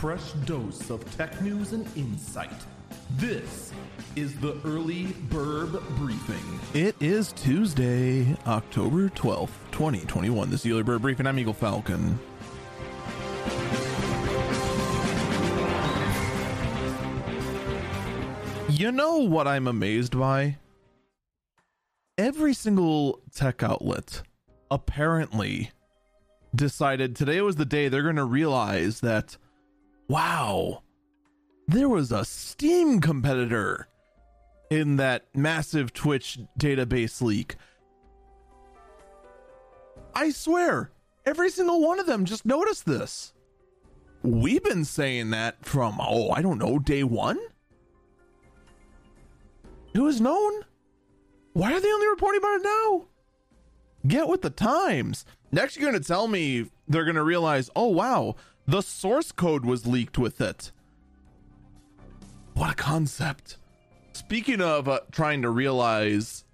fresh dose of tech news and insight. This is the Early Bird Briefing. It is Tuesday, October 12th, 2021. This is the Early Bird Briefing. I'm Eagle Falcon. You know what I'm amazed by? Every single tech outlet apparently decided today was the day they're going to realize that, wow, there was a Steam competitor in that massive Twitch database leak. I swear, every single one of them just noticed this. We've been saying that from, oh, I don't know, day one? It was known. Why are they only reporting about it now? Get with the times. Next, you're going to tell me they're going to realize, oh, wow, the source code was leaked with it. What a concept. Speaking of uh, trying to realize,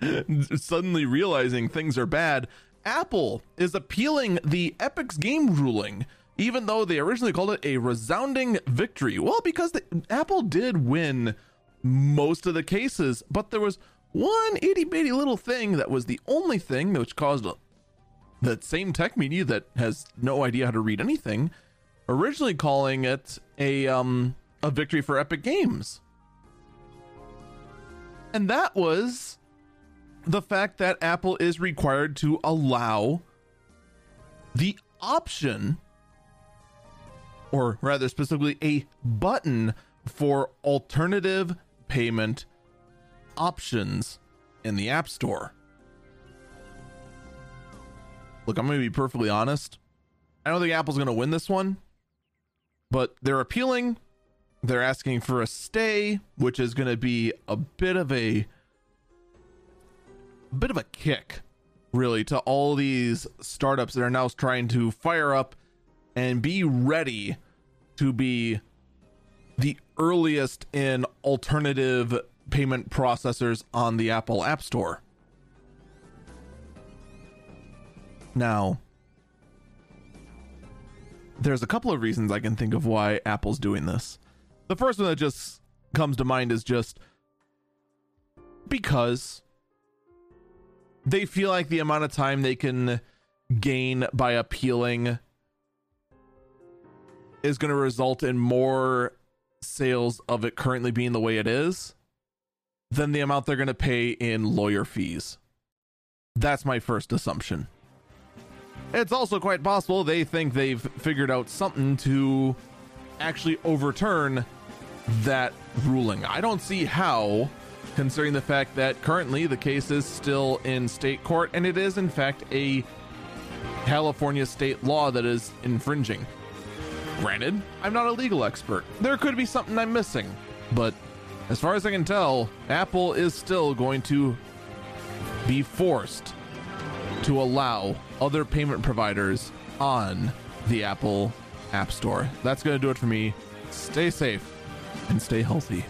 suddenly realizing things are bad, Apple is appealing the Epic Games ruling, even though they originally called it a resounding victory. Well, because the, Apple did win most of the cases, but there was one itty bitty little thing that was the only thing which caused a, that same tech media that has no idea how to read anything, originally calling it a um a victory for Epic Games. And that was the fact that Apple is required to allow the option or rather specifically a button for alternative payment options in the App Store. Look, I'm going to be perfectly honest. I don't think Apple's going to win this one, but they're appealing. They're asking for a stay, which is going to be a bit of a, a bit of a kick, really, to all these startups that are now trying to fire up and be ready to be the earliest in alternative payment processors on the Apple App Store. Now, there's a couple of reasons I can think of why Apple's doing this. The first one that just comes to mind is just because they feel like the amount of time they can gain by appealing is going to result in more sales of it currently being the way it is than the amount they're going to pay in lawyer fees. That's my first assumption. It's also quite possible they think they've figured out something to actually overturn that ruling. I don't see how, considering the fact that currently the case is still in state court and it is, in fact, a California state law that is infringing. Granted, I'm not a legal expert. There could be something I'm missing, but as far as I can tell, Apple is still going to be forced to allow other payment providers on the Apple App Store. That's going to do it for me. Stay safe and stay healthy.